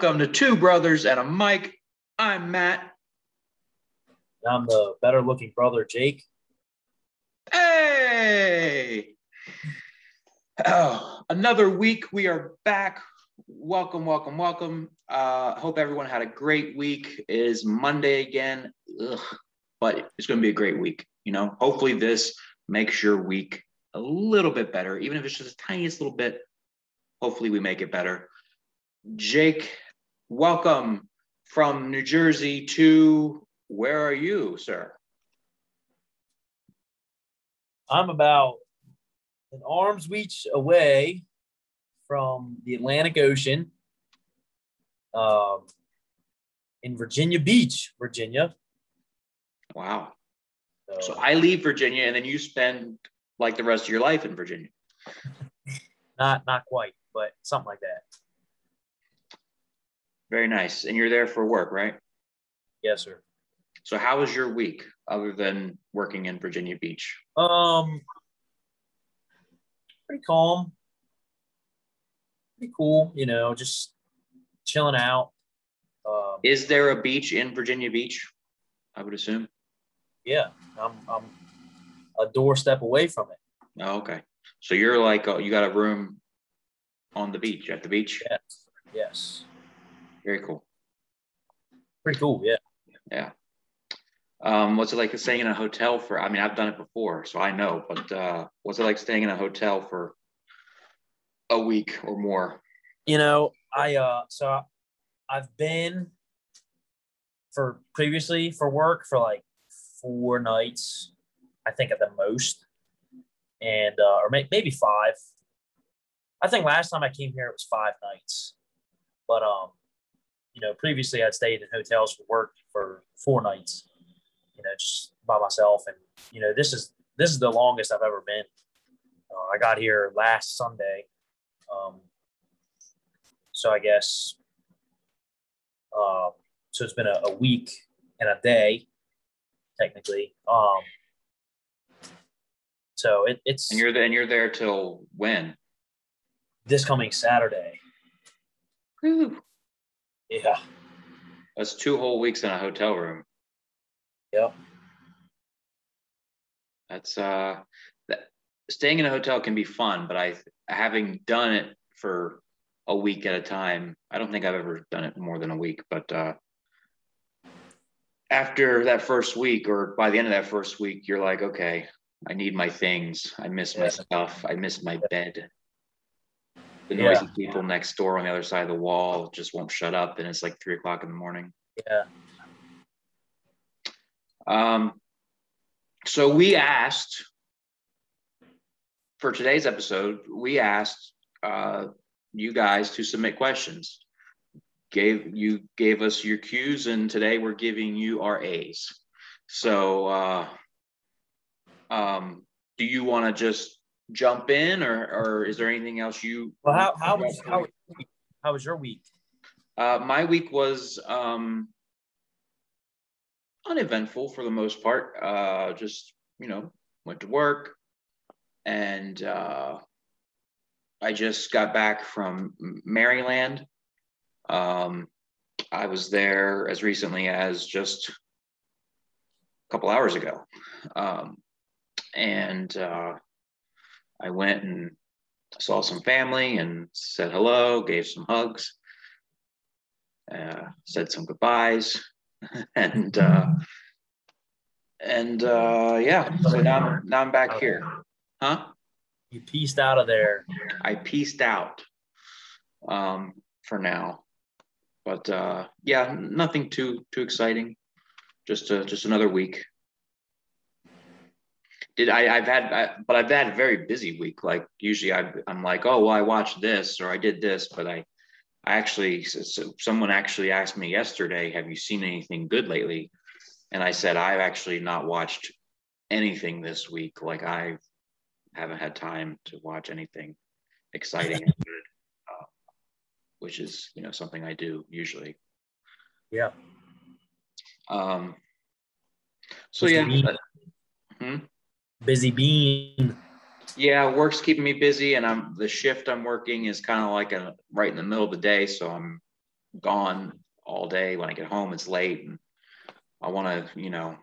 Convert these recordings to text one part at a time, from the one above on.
Welcome to Two Brothers and a Mic. I'm Matt. I'm the better looking brother, Jake. Hey! Oh, another week. We are back. Welcome, welcome, welcome. Uh, hope everyone had a great week. It is Monday again, Ugh. but it's going to be a great week. You know, hopefully this makes your week a little bit better, even if it's just the tiniest little bit. Hopefully, we make it better. Jake, welcome from New Jersey to where are you, sir? I'm about an arm's reach away from the Atlantic Ocean um, in Virginia Beach, Virginia. Wow. So, so I leave Virginia and then you spend like the rest of your life in Virginia. not not quite, but something like that. Very nice. And you're there for work, right? Yes, sir. So how was your week other than working in Virginia Beach? Um pretty calm. Pretty cool, you know, just chilling out. Um, Is there a beach in Virginia Beach? I would assume. Yeah, I'm I'm a doorstep away from it. Oh, okay. So you're like uh, you got a room on the beach at the beach. Yes. Yes. Very cool. Pretty cool. Yeah. Yeah. Um, what's it like staying in a hotel for? I mean, I've done it before, so I know. But uh, what's it like staying in a hotel for a week or more? You know, I uh, so I've been for previously for work for like four nights, I think at the most, and uh, or may, maybe five. I think last time I came here it was five nights, but um, you know, previously I'd stayed in hotels for work for four nights, you know, just by myself, and you know, this is this is the longest I've ever been. Uh, I got here last Sunday, um, so I guess, uh, so it's been a, a week and a day technically. Um, so it, it's and you're there, and you're there till when? This coming Saturday. Whew. Yeah. That's two whole weeks in a hotel room. Yep. That's uh that staying in a hotel can be fun, but I having done it for a week at a time, I don't think I've ever done it more than a week, but uh after that first week or by the end of that first week, you're like, okay, I need my things. I miss my stuff. I miss my bed. The noisy yeah. people next door on the other side of the wall just won't shut up, and it's like three o'clock in the morning. Yeah. Um. So we asked for today's episode. We asked uh, you guys to submit questions gave you gave us your cues and today we're giving you our A's. So, uh, um, do you want to just jump in, or or is there anything else you? Well, how how was how, how was your week? Uh, my week was um, uneventful for the most part. Uh, just you know, went to work, and uh, I just got back from Maryland um, I was there as recently as just a couple hours ago. Um, and uh, I went and saw some family and said hello, gave some hugs, uh, said some goodbyes, and uh, and uh, yeah. So now I'm, now I'm back here, huh? You pieced out of there. I pieced out um, for now but uh, yeah, nothing too too exciting. Just a, just another week. Did I? I've had, I, but I've had a very busy week. Like usually, I, I'm like, oh well, I watched this or I did this, but I, I actually, so someone actually asked me yesterday, have you seen anything good lately? And I said, I've actually not watched anything this week. Like I haven't had time to watch anything exciting which is you know something I do usually. Yeah. Um. So yeah. Hmm? Busy bean. Yeah, work's keeping me busy, and I'm the shift I'm working is kind of like a right in the middle of the day, so I'm gone all day. When I get home, it's late, and I want to, you know,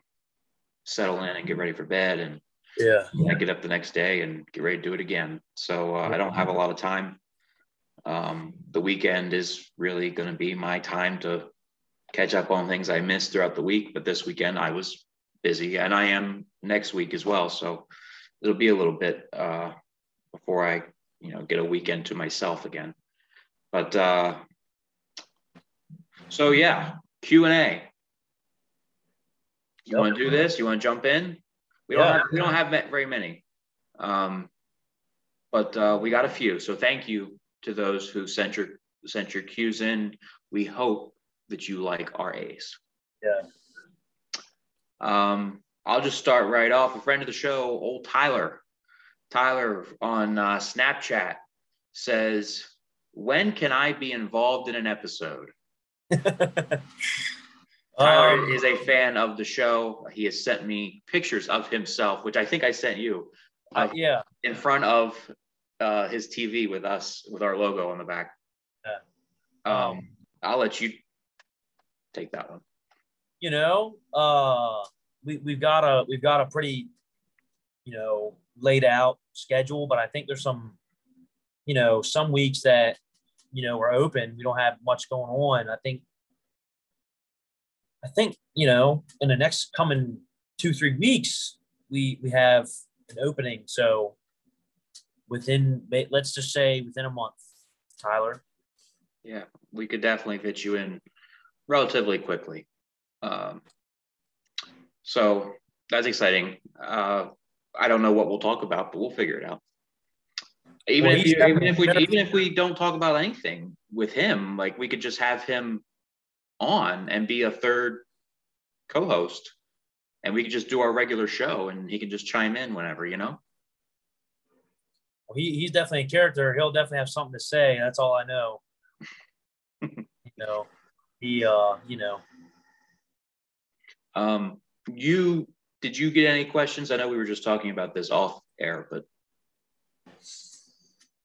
settle in and get ready for bed. And Yeah. I get up the next day and get ready to do it again. So uh, I don't have a lot of time. Um, the weekend is really going to be my time to catch up on things I missed throughout the week. But this weekend I was busy, and I am next week as well. So it'll be a little bit uh, before I, you know, get a weekend to myself again. But uh, so yeah, Q and A. You Yep. want to do this? You want to jump in? We don't have we don't have ma- very many, um, but uh, we got a few. So thank you to those who sent your sent your cues in. We hope that you like our A's. Yeah. Um, I'll just start right off. A friend of the show, old Tyler, Tyler on uh, Snapchat says, "When can I be involved in an episode?" Tyler Um, is a fan of the show. He has sent me pictures of himself, which I think I sent you, uh, yeah. in front of uh, his TV with us with our logo on the back. Yeah. Um, I'll let you take that one. you know, uh, we we've got a we've got a pretty, you know, laid out schedule, but I think there's some, you know, some weeks that, you know, we're open. We don't have much going on. I think. I think you know, in the next coming two three weeks, we we have an opening. So within, let's just say within a month, Tyler. Yeah, we could definitely fit you in relatively quickly. Um, so that's exciting. Uh, I don't know what we'll talk about, but we'll figure it out. Even Well, if you, even if we even if we don't talk about anything with him, like we could just have him on and be a third co-host, and we could just do our regular show, and he can just chime in whenever, you know. Well, he, he's definitely a character. He'll definitely have something to say. That's all I know. you know, he, uh, you know, Um, you did you get any questions? I know we were just talking about this off air, but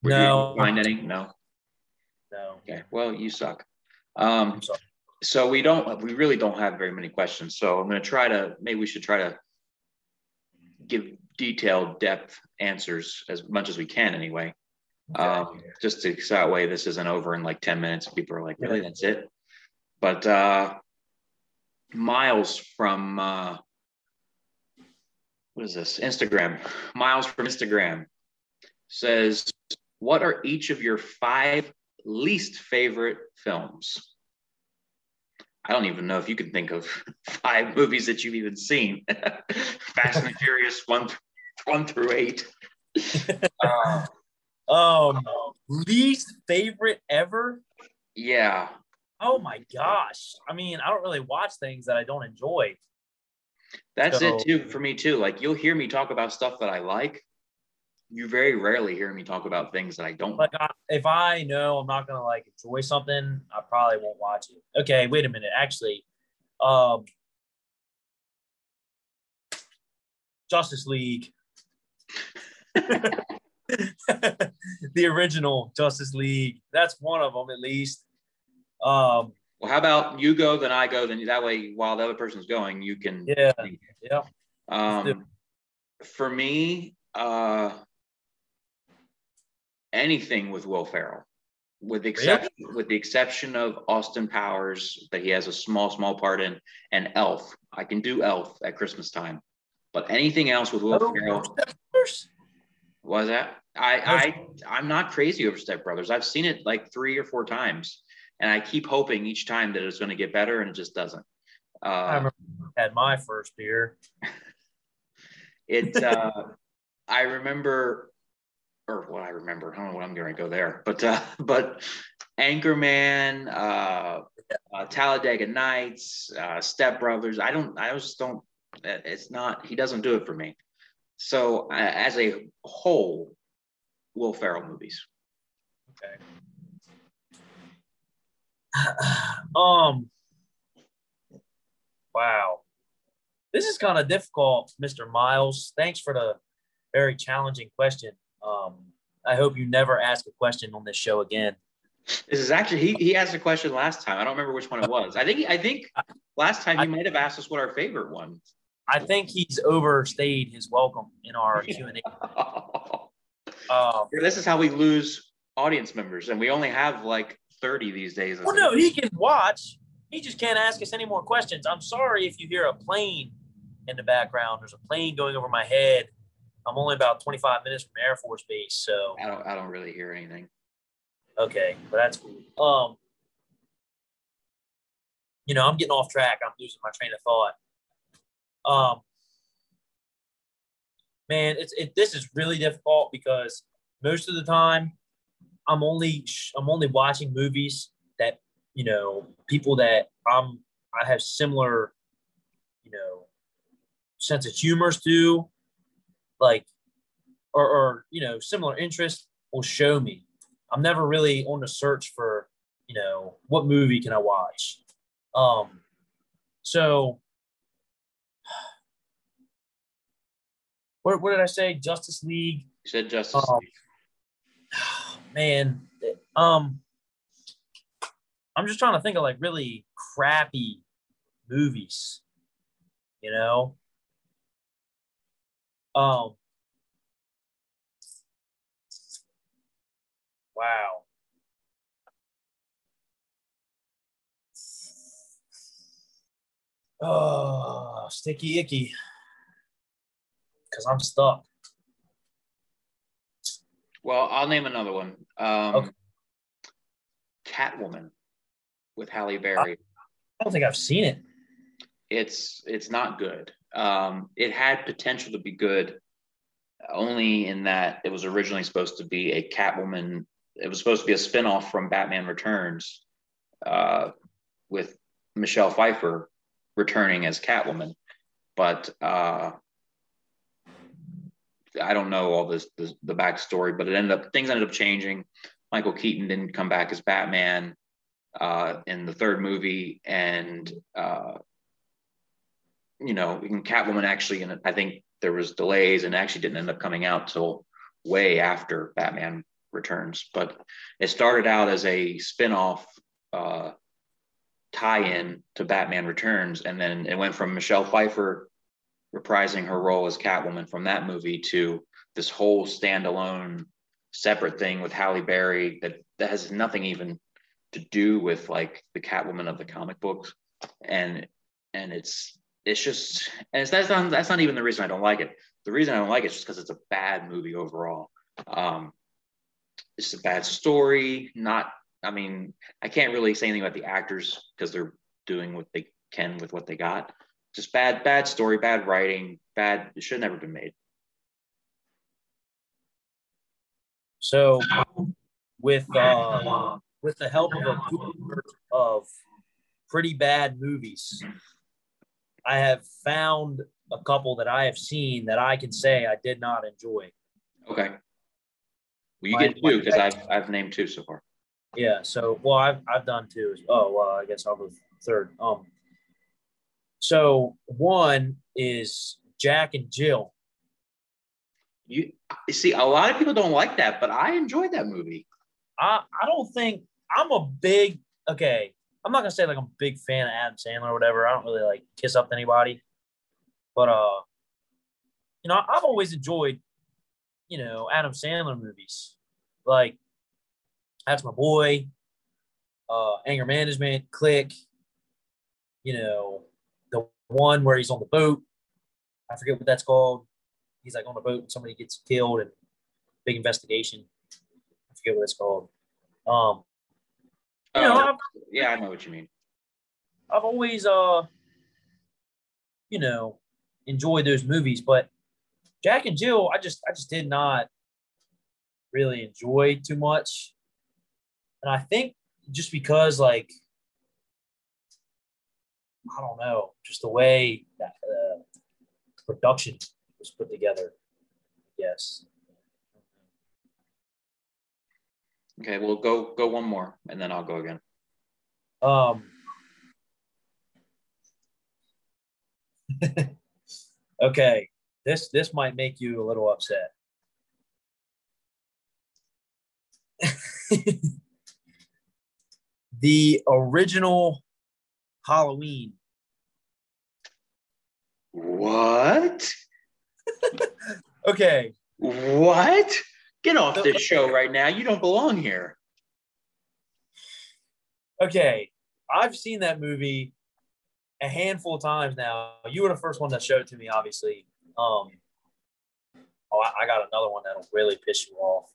were you able no, find any? No. no. Okay. Well, you suck. Um, so we don't. We really don't have very many questions. So I'm going to try to. Maybe we should try to give detailed, depth answers as much as we can, anyway. Um, just to so that way this isn't over in like 10 minutes. People are like, really, that's it. But uh, Miles from uh, what is this? Instagram. Miles from Instagram says, What are each of your five least favorite films? I don't even know if you can think of five movies that you've even seen. Fast and Furious one, one through eight. Uh, Um, least favorite ever. yeah, Oh my gosh! I mean, I don't really watch things that I don't enjoy. That's So- it too for me too. Like you'll hear me talk about stuff that I like. You very rarely hear me talk about things that I don't like. I, if I know I'm not gonna like enjoy something, I probably won't watch it. Okay, wait a minute. Actually, um, Justice League. the original Justice League. That's one of them at least. Um, Well, how about you go, then I go, then that way while the other person's going, you can. yeah, yeah. Um, for me, uh, anything with Will Ferrell, with the exception with the exception of Austin Powers that he has a small small part in, and Elf. I can do Elf at Christmas time, but anything else with Will Oh, Ferrell. Was that? I I I'm not crazy over Step Brothers. I've seen it like three or four times, and I keep hoping each time that it's going to get better, and it just doesn't. I Uh, remember I had my first beer. it. Uh, I remember, or what I remember. I don't know what I'm going to go there, but uh, but Anchorman, uh, uh, Talladega Nights, uh, Step Brothers. I don't. I just don't. It's not. He doesn't do it for me. So uh, as a whole, Will Ferrell movies. Okay. um. Wow. This is kind of difficult, Mr. Miles. Thanks for the very challenging question. Um, I hope you never ask a question on this show again. This is actually he, he asked a question last time. I don't remember which one it was. I think I think last time he might have asked us what our favorite one. I think he's overstayed his welcome in our Q and A. Um, this is how we lose audience members, and we only have like thirty these days. well, no, he can watch. He just can't ask us any more questions. I'm sorry if you hear a plane in the background. There's a plane going over my head. I'm only about 25 minutes from Air Force Base, so I don't I don't really hear anything. Okay, but that's cool. Um, you know, I'm getting off track. I'm losing my train of thought. Um, man, it's it. This is really difficult because most of the time, I'm only I'm only watching movies that you know people that I'm I have similar, you know, sense of humors to, like, or or you know similar interests will show me I'm never really on the search for, you know, what movie can I watch? Um, so what, what did I say? Justice League. You said Justice um, League. Man, um, I'm just trying to think of like really crappy movies, you know. Um, Wow. Oh, sticky icky. Because I'm stuck. Well, I'll name another one. Um, okay. Catwoman with Halle Berry. I don't think I've seen it. It's it's not good. Um, it had potential to be good, only in that it was originally supposed to be a Catwoman it was supposed to be a spinoff from Batman Returns uh, with Michelle Pfeiffer returning as Catwoman. But uh, I don't know all this, this, the backstory, but it ended up things ended up changing. Michael Keaton didn't come back as Batman uh, in the third movie, and uh, you know, Catwoman actually, and I think there was delays, and actually didn't end up coming out till way after Batman Returns, but it started out as a spin-off uh, tie-in to Batman Returns, and then it went from Michelle Pfeiffer reprising her role as Catwoman from that movie to this whole standalone separate thing with Halle Berry that that has nothing even to do with like the Catwoman of the comic books, and and it's it's just and it's, that's not that's not even the reason I don't like it. The reason I don't like it is just because it's a bad movie overall. Um, it's a bad story. Not, I mean, I can't really say anything about the actors because they're doing what they can with what they got. Just bad, bad story, bad writing, bad. It should never have never been made. So, with uh, with the help of a of pretty bad movies, I have found a couple that I have seen that I can say I did not enjoy. Okay. Well, you my, get two because I've I've named two so far. Yeah. So well, I've I've done two. Oh well, I guess I'll go third. Um. So one is Jack and Jill. You, see, a lot of people don't like that, but I enjoyed that movie. I I don't think I'm a big okay. I'm not gonna say like I'm a big fan of Adam Sandler or whatever. I don't really like kiss up to anybody, but uh, you know, I've always enjoyed you know, Adam Sandler movies. Like That's My Boy, uh, Anger Management, Click, you know, one where he's on the boat. I forget what that's called. He's like on the boat and somebody gets killed and big investigation. I forget what it's called. Um, you know, uh, yeah, I know what you mean. I've always, uh, you know, enjoyed those movies, but Jack and Jill, I just I just did not really enjoy too much. And I think just because like I don't know, just the way that uh, production was put together. Yes. Okay, well go go one more and then I'll go again. Um Okay this this might make you a little upset. The original Halloween. What? Okay. What? Get off this show right now. You don't belong here. Okay. I've seen that movie a handful of times now. You were the first one that showed it to me, obviously. Um, oh, I, I got another one that'll really piss you off.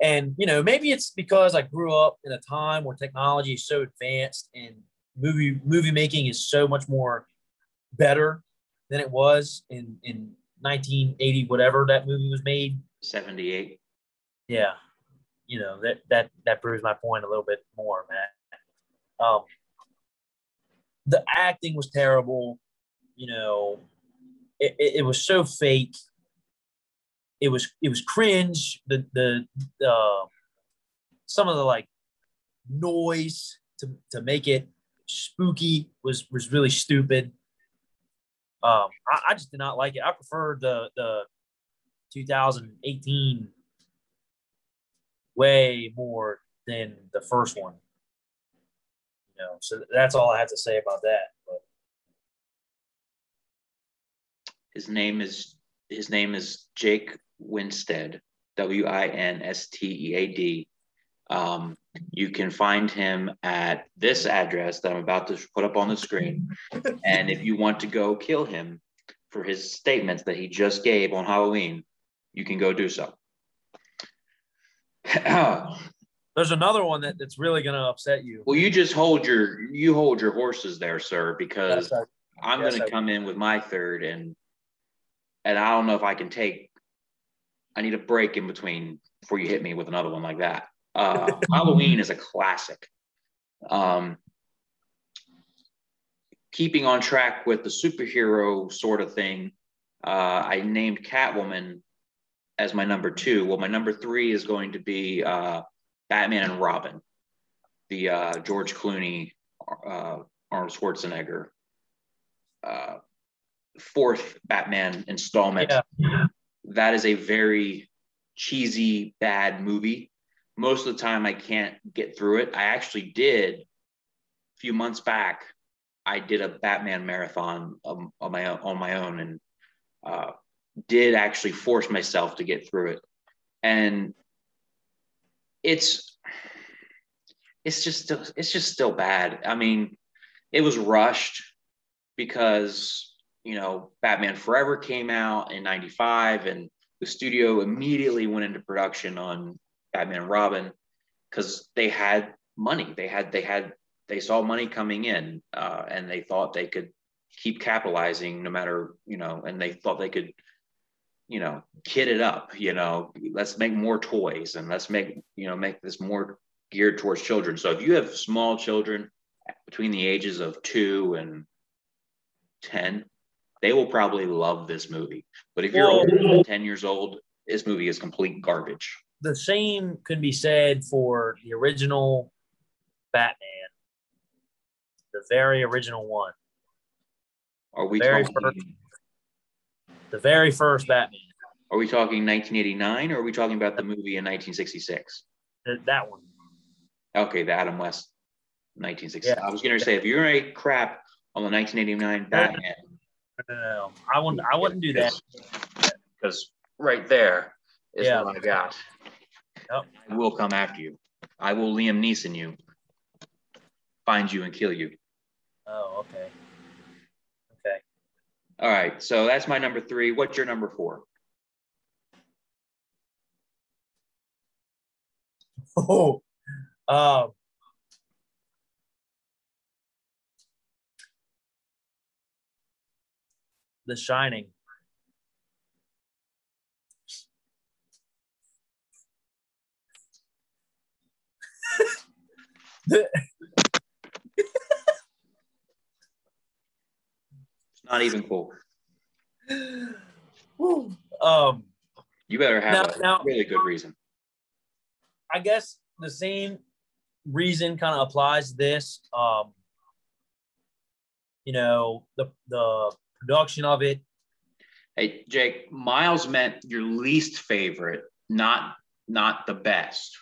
And you know, maybe it's because I grew up in a time where technology is so advanced and movie movie making is so much more better than it was in in 1980 whatever that movie was made. 78. yeah. You know that that that proves my point a little bit more man um the acting was terrible you know. It, it, it was so fake. It was it was cringe. The the uh some of the like noise to to make it spooky was was really stupid. Um I, I just did not like it. I preferred the the 2018 way more than the first one. You know so that's all i have to say about that but His name is his name is Jake Winstead, W I N S T E A D. Um, you can find him at this address that I'm about to put up on the screen. and if you want to go kill him for his statements that he just gave on Halloween, you can go do so. there's another one that, that's really going to upset you Well, you just hold your you hold your horses there, sir, because Yes, I- I'm Yes, going to come in with my third, and and I don't know if I can take. I need a break in between before you hit me with another one like that. Uh, Halloween is a classic. Um, keeping on track with the superhero sort of thing, uh, I named Catwoman as my number two. Well, my number three is going to be uh, Batman and Robin, the uh, George Clooney, uh, Arnold Schwarzenegger uh, fourth Batman installment. Yeah. That is a very cheesy, bad movie. Most of the time, I can't get through it. I actually did a few months back. I did a Batman marathon um, on my own, on my own, and uh, did actually force myself to get through it. And it's it's just still, it's just still bad. I mean, it was rushed because you know Batman Forever came out in '95, and the studio immediately went into production on Batman and Robin because they had money. They had they had they saw money coming in, uh, and they thought they could keep capitalizing no matter you know, and they thought they could you know kid it up. You know, let's make more toys and let's make you know make this more geared towards children. So if you have small children between the ages of two and 10, they will probably love this movie. But if you're older than 10 years old, this movie is complete garbage. The same can be said for the original Batman, the very original one, Are we Very talking the very first Batman. are we talking 1989 or are we talking about the movie in 1966? That one. Okay, the Adam West 1966. Yeah. I was gonna say if you're gonna crap on the 1989 Batman, No, no, no. I wouldn't. I wouldn't do that. Because right there is Yeah. what I got. Yep. I will come after you. I will Liam Neeson you, find you and kill you. Oh, okay. Okay. All right, so that's my number three. What's your number four? Oh, um, The Shining. Not even cool. um, You better have Now- a now- really good reason. I guess the same reason kind of applies to this. Um, you know, the the production of it. Hey, Jake, Miles meant your least favorite, not not the best.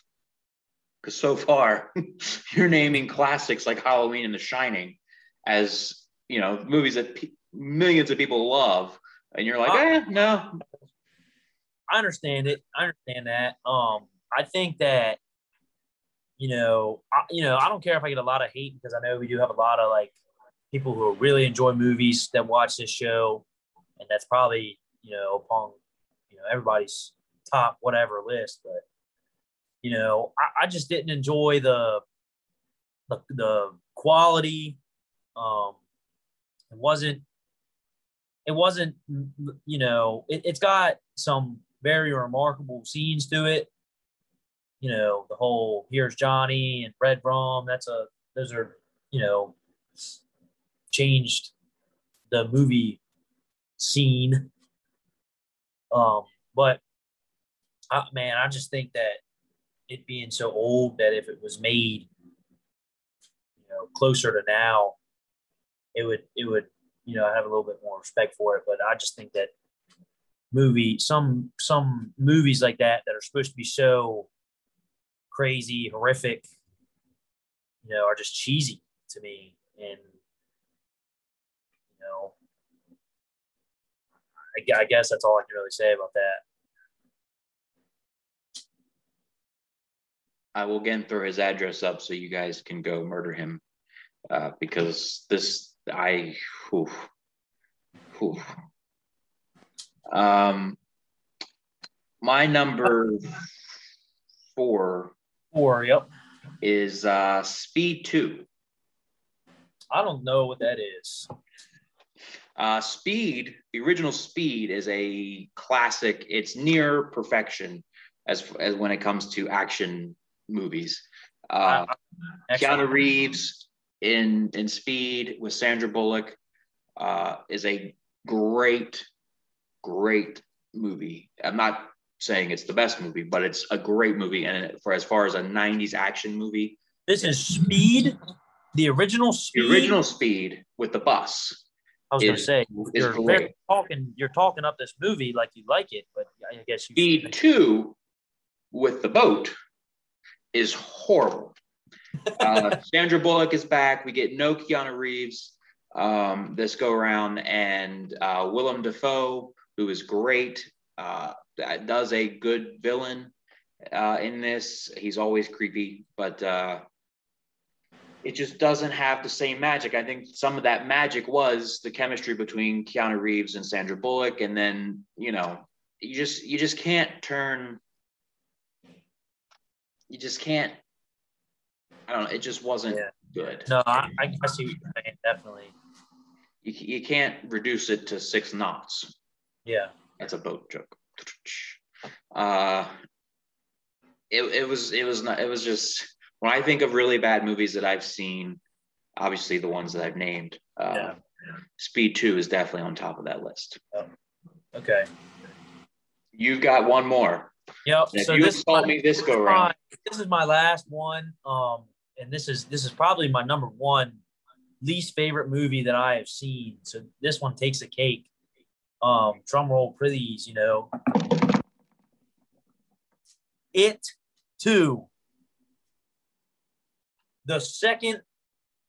Because so far you're naming classics like Halloween and The Shining as you know movies that p- millions of people love, and you're like, Uh, eh, no. I understand it. I understand that. Um, I think that you know, I, you know, I don't care if I get a lot of hate because I know we do have a lot of like people who really enjoy movies that watch this show, and that's probably you know upon you know everybody's top whatever list. But you know, I, I just didn't enjoy the the, the quality. Um, it wasn't. It wasn't. You know, it, it's got some very remarkable scenes to it. You know, the whole "Here's Johnny" and "Red Rum." That's a. Those are you know changed the movie scene. Um, but uh, man, I just think that it being so old that if it was made, you know, closer to now, it would it would you know have a little bit more respect for it. But I just think that movie some some movies like that that are supposed to be so crazy horrific you know are just cheesy to me and you know I, I guess that's all i can really say about that I will again throw his address up so you guys can go murder him. Uh, because this, I, whew, whew. Um, my number four or yep is uh, Speed 2. i don't know what that is Uh, Speed, the original Speed, is a classic. It's near perfection as as when it comes to action movies. Uh, Excellent. Keanu Reeves in in Speed with Sandra Bullock uh, is a great, great movie. I'm not saying it's the best movie, but it's a great movie. And for as far as a '90s action movie, this is speed the original the speed original Speed with the bus i was going to say you're talking you're talking up this movie like you like it but i guess you Speed two with the boat is horrible. Uh, Sandra Bullock is back. We get no Keanu Reeves um, this go around, and uh, Willem Dafoe, who is great, uh, does a good villain uh, in this. He's always creepy, but uh, it just doesn't have the same magic. I think some of that magic was the chemistry between Keanu Reeves and Sandra Bullock, and then you know you just you just can't turn you just can't i don't know it just wasn't Yeah. good. No I, I I see what you're saying definitely. You, you can't reduce it to six knots. Yeah. That's a boat joke. Uh it, it was it was not it was just when i think of really bad movies that i've seen obviously the ones that i've named uh Yeah. speed 2 is definitely on top of that list. Okay. You've got one more Yep. And so you this told me this go is around my- This is my last one. Um, and this is this is probably my number one least favorite movie that I have seen. So this one takes a cake. Um, drum roll, please. You know, it two. The second,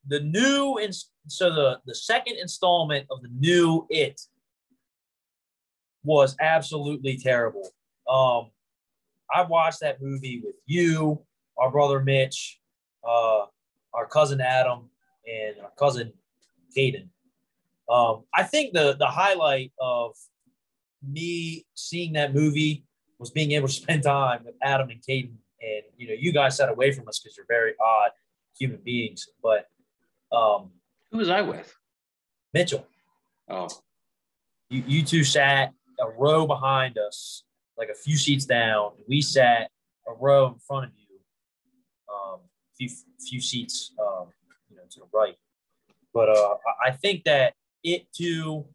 the new and so the the second installment of the new it was absolutely terrible. Um, I watched that movie with you, our brother Mitch, uh, our cousin Adam, and our cousin Caden. Um, I think the the highlight of me seeing that movie was being able to spend time with Adam and Caden. And you know, you guys sat away from us because you're very odd human beings. But um, who was i with Mitchell, oh you, you two sat a row behind us, like a few seats down. We sat a row in front of you, um, few few seats, um, you know, to the right. But uh, I- I think that it too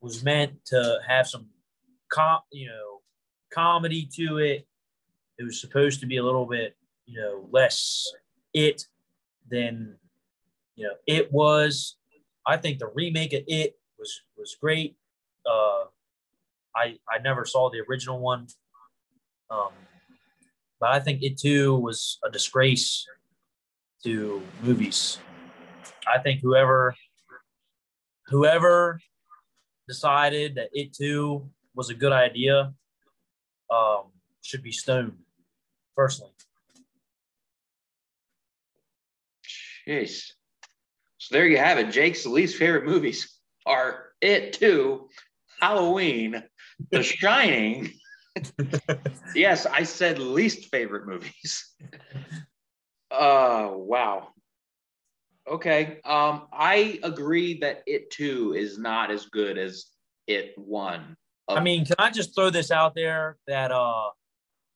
was meant to have some, com- you know, comedy to it. It was supposed to be a little bit, you know, less it than, you know, it was. I think the remake of it was was great. Uh, I I never saw the original one, um, but I think it too was a disgrace to movies. I think whoever whoever decided that it too was a good idea um, should be stoned personally. Jeez. So there you have it. Jake's least favorite movies are It Too, Halloween, The Shining. yes, I said least favorite movies. Oh, uh, wow. Okay. Um, I agree that It Too is not as good as It One. I mean, can I just throw this out there that uh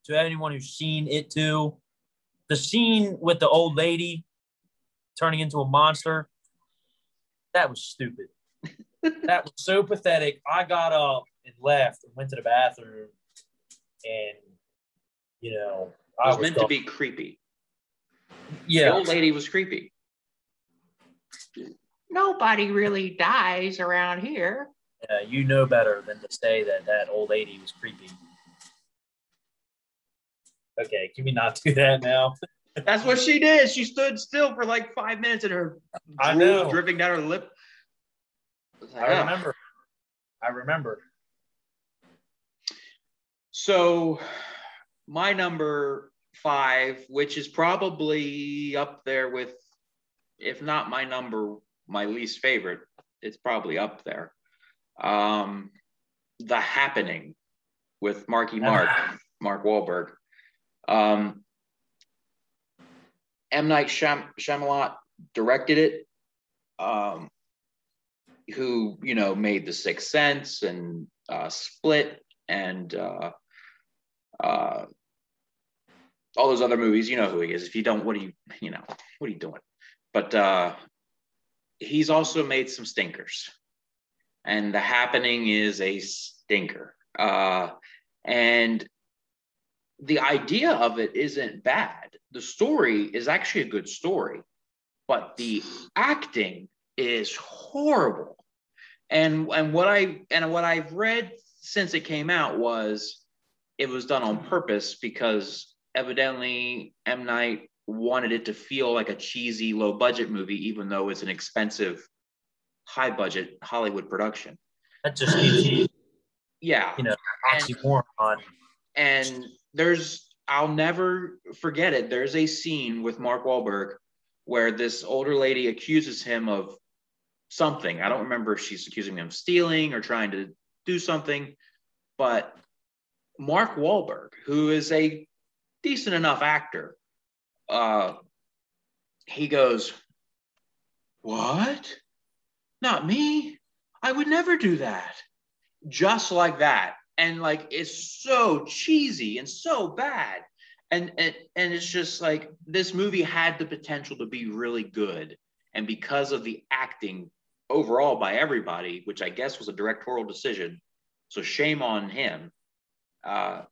to anyone who's seen It Too, the scene with the old lady turning into a monster, that was stupid. that was so pathetic. I got up and left and went to the bathroom and you know it was, was meant to be creepy. Yeah. The old lady was creepy nobody really dies around here. Yeah, you know better than to say that that old lady was creepy. Okay, can we not do that now? That's what she did. She stood still for like five minutes and her I know. dripping down her lip. I remember. I remember. So, my number five, which is probably up there with, if not my number my least favorite. It's probably up there. Um, the Happening with Marky Mark, Mark Wahlberg. Um, M. Night Shyam- Shyamalan directed it. Um, who you know made The Sixth Sense and uh, Split and uh, uh, all those other movies. You know who he is. If you don't, what are you you know what are you doing? But uh, he's also made some stinkers. And The Happening is a stinker. Uh, and the idea of it isn't bad. The story is actually a good story, but the acting is horrible. And and what I and what I've read since it came out was it was done on purpose because evidently M Night wanted it to feel like a cheesy, low budget movie, even though it's an expensive, high budget Hollywood production. That just gives yeah, you know, oxymoron. And, and there's, I'll never forget it. There's a scene with Mark Wahlberg where this older lady accuses him of something. I don't remember if she's accusing him of stealing or trying to do something, but Mark Wahlberg, who is a decent enough actor, uh, he goes, What? Not me. I would never do that. Just like that. And like it's so cheesy and so bad. And, and and it's just like this movie had the potential to be really good. And because of the acting overall by everybody, which I guess was a directorial decision, so shame on him. Uh,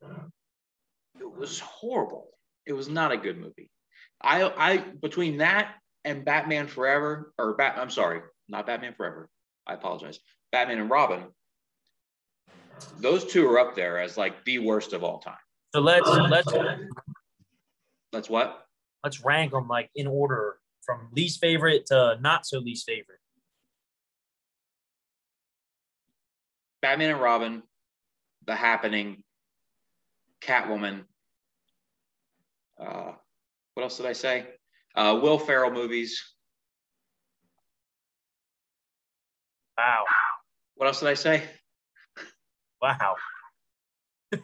it was horrible. It was not a good movie. I I between that and Batman Forever or Bat I'm sorry, not Batman Forever. I apologize. Batman and Robin. Those two are up there as like the worst of all time. So let's let's let's what? Let's rank them like in order from least favorite to not so least favorite. Batman and Robin, The Happening, Catwoman, uh, what else did I say? Uh, Will Ferrell movies. Wow. What else did I say? Wow.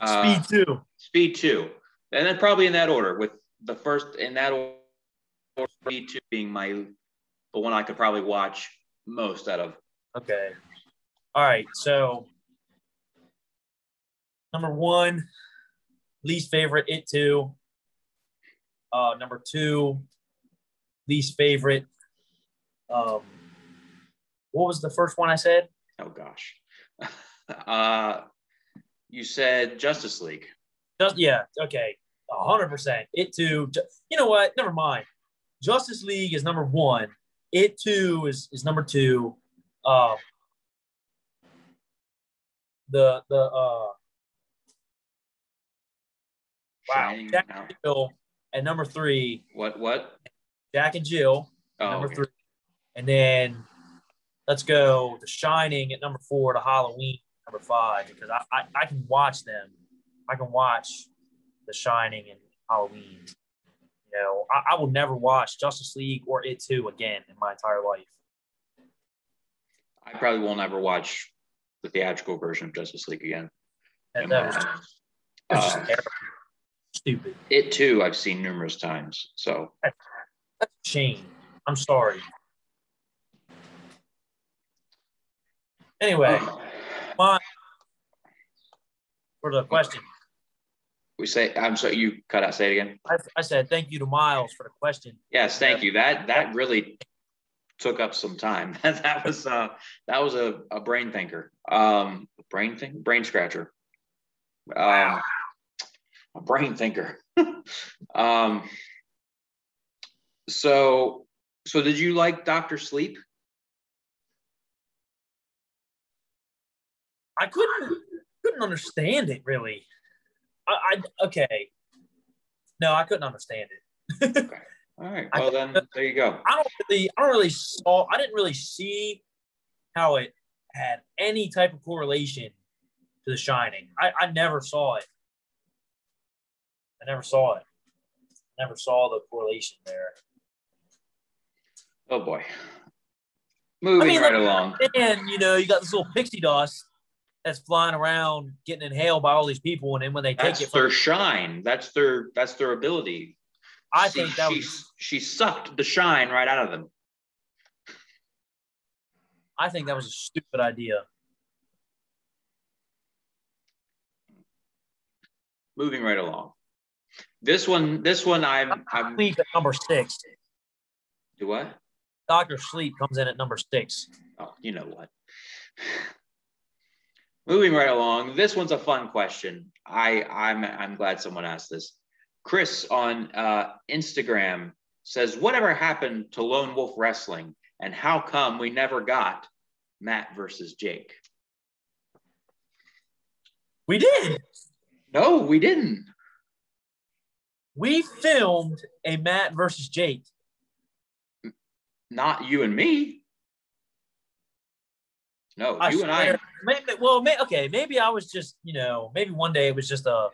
uh, Speed two. Speed two, and then probably in that order, with the first in that order, Speed two being my the one I could probably watch most out of. Okay. All right. So number one, least favorite, it too. Uh, number two, least favorite. Um, what was the first one I said? Oh gosh. uh, you said Justice League. Just, yeah. Okay. hundred percent. It too. You know what? Never mind. Justice League is number one. It too is is number two. Um, the the uh Wow. Jack and Jill at number three. What? What? Jack and Jill Oh, number okay. three, and then let's go The Shining at number four to Halloween number five because I, I I can watch them. I can watch The Shining and Halloween. You know, I, I will never watch Justice League or It Too again in my entire life. I probably will never watch the theatrical version of Justice League again. That, in that was, life. that was just Uh, terrible. Stupid. it too, I've seen numerous times. So That's a shame. I'm sorry. Anyway, for the question, we say, I'm sorry, you cut out. Say it again. I, I said thank you to Miles for the question. Yes, thank you. That that really took up some time. that was uh that was a, a brain thinker. Um brain thing brain scratcher. Um a brain thinker. um so so did you like Doctor Sleep? I couldn't couldn't understand it really. I, I okay. No, I couldn't understand it. All right. I- Well then there you go. I don't really I don't really saw I didn't really see how it had any type of correlation to the shining. I, I never saw it. I never saw it. Never saw the correlation there. Oh boy. Moving I mean, right like- along. And you know, you got this little pixie dust that's flying around, getting inhaled by all these people, and then when they take That's it from their shine. That's their that's their ability. I She- think that she, was she sucked the shine right out of them. I think that was a stupid idea. Moving right along. This one, this one, I'm, I'm. Sleep at number six. Do what? Doctor Sleep comes in at number six. Oh, you know what? Moving right along. This one's a fun question. I, I'm, I'm glad someone asked this. Chris on uh, Instagram says, "Whatever happened to Lone Wolf Wrestling, and how come we never got Matt versus Jake?" We did. No, we didn't. We filmed a Matt versus Jake. Not you and me. No, I you and I. Maybe, well, may, okay, maybe I was just, you know, maybe one day it was just a,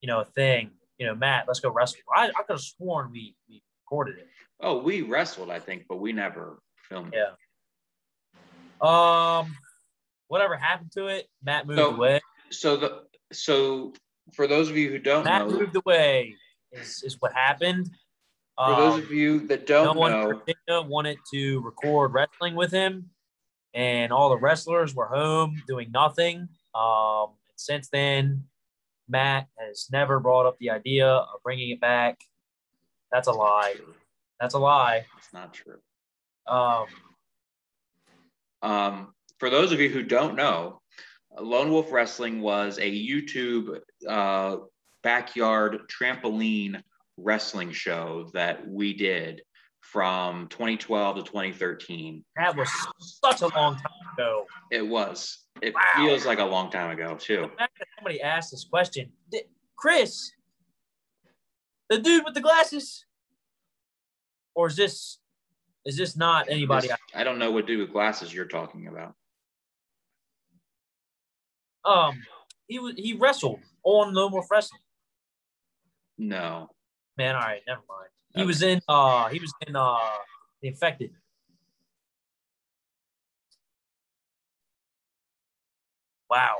you know, a thing. You know, Matt, let's go wrestle. I, I could have sworn we we recorded it. Oh, we wrestled, I think, but we never filmed. it. Yeah. Um, whatever happened to it, Matt moved So, away. So the so for those of you who don't know Matt know, moved away. Is is what happened. for those Um, of you that don't one in know, Virginia wanted to record wrestling with him, and all the wrestlers were home doing nothing. Um, since then, Matt has never brought up the idea of bringing it back. That's a lie. That's a lie. it's not true. Um, Um, for those of you who don't know, Lone Wolf Wrestling was a YouTube uh, backyard trampoline wrestling show that we did from 2012 to 2013. that was such a long time ago. It was. It Wow. feels like a long time ago too. The fact that somebody asked this question, Di- Chris, the dude with the glasses, or is this is this not anybody? This- I don't know what dude with glasses you're talking about. Um, he was he wrestled on No More Wrestling. No. Man, all right, never mind. He Okay. was in uh he was in uh the infected. Wow.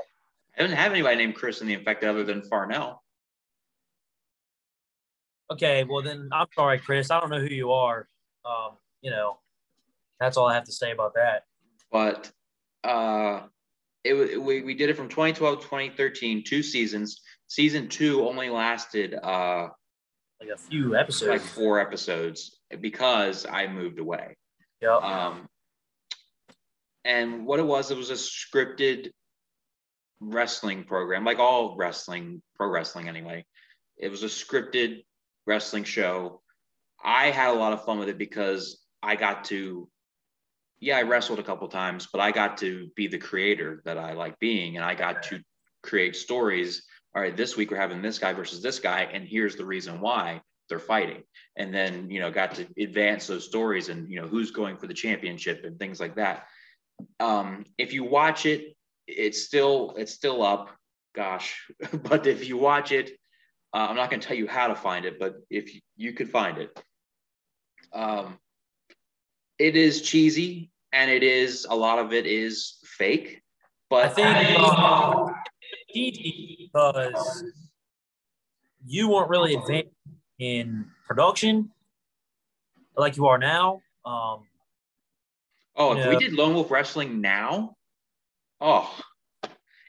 I don't have anybody named Chris in the infected other than Farnell. Okay, well then I'm sorry, Chris. I don't know who you are. Um, you know, that's all I have to say about that. but uh, it, we, we did it from 2012 to 2013, two seasons. Season two only lasted uh, Like a few episodes. like four episodes because I moved away. Yep. Um, and what it was, it was a scripted wrestling program, like all wrestling, pro wrestling anyway. It was a scripted wrestling show. I had a lot of fun with it because I got to, yeah, I wrestled a couple times, but I got to be the creator that I like being, and I got to create stories all right, this week we're having this guy versus this guy, and here's the reason why they're fighting. And then, you know, got to advance those stories and, you know, who's going for the championship and things like that. Um, if you watch it, it's still, it's still up. Gosh, but if you watch it, uh, I'm not going to tell you how to find it, but if you, you could find it, um, it is cheesy and it is a lot of it is fake. But I think uh, because you weren't really advanced in production like you are now. Um, oh, if you we did Lone Wolf Wrestling now, oh,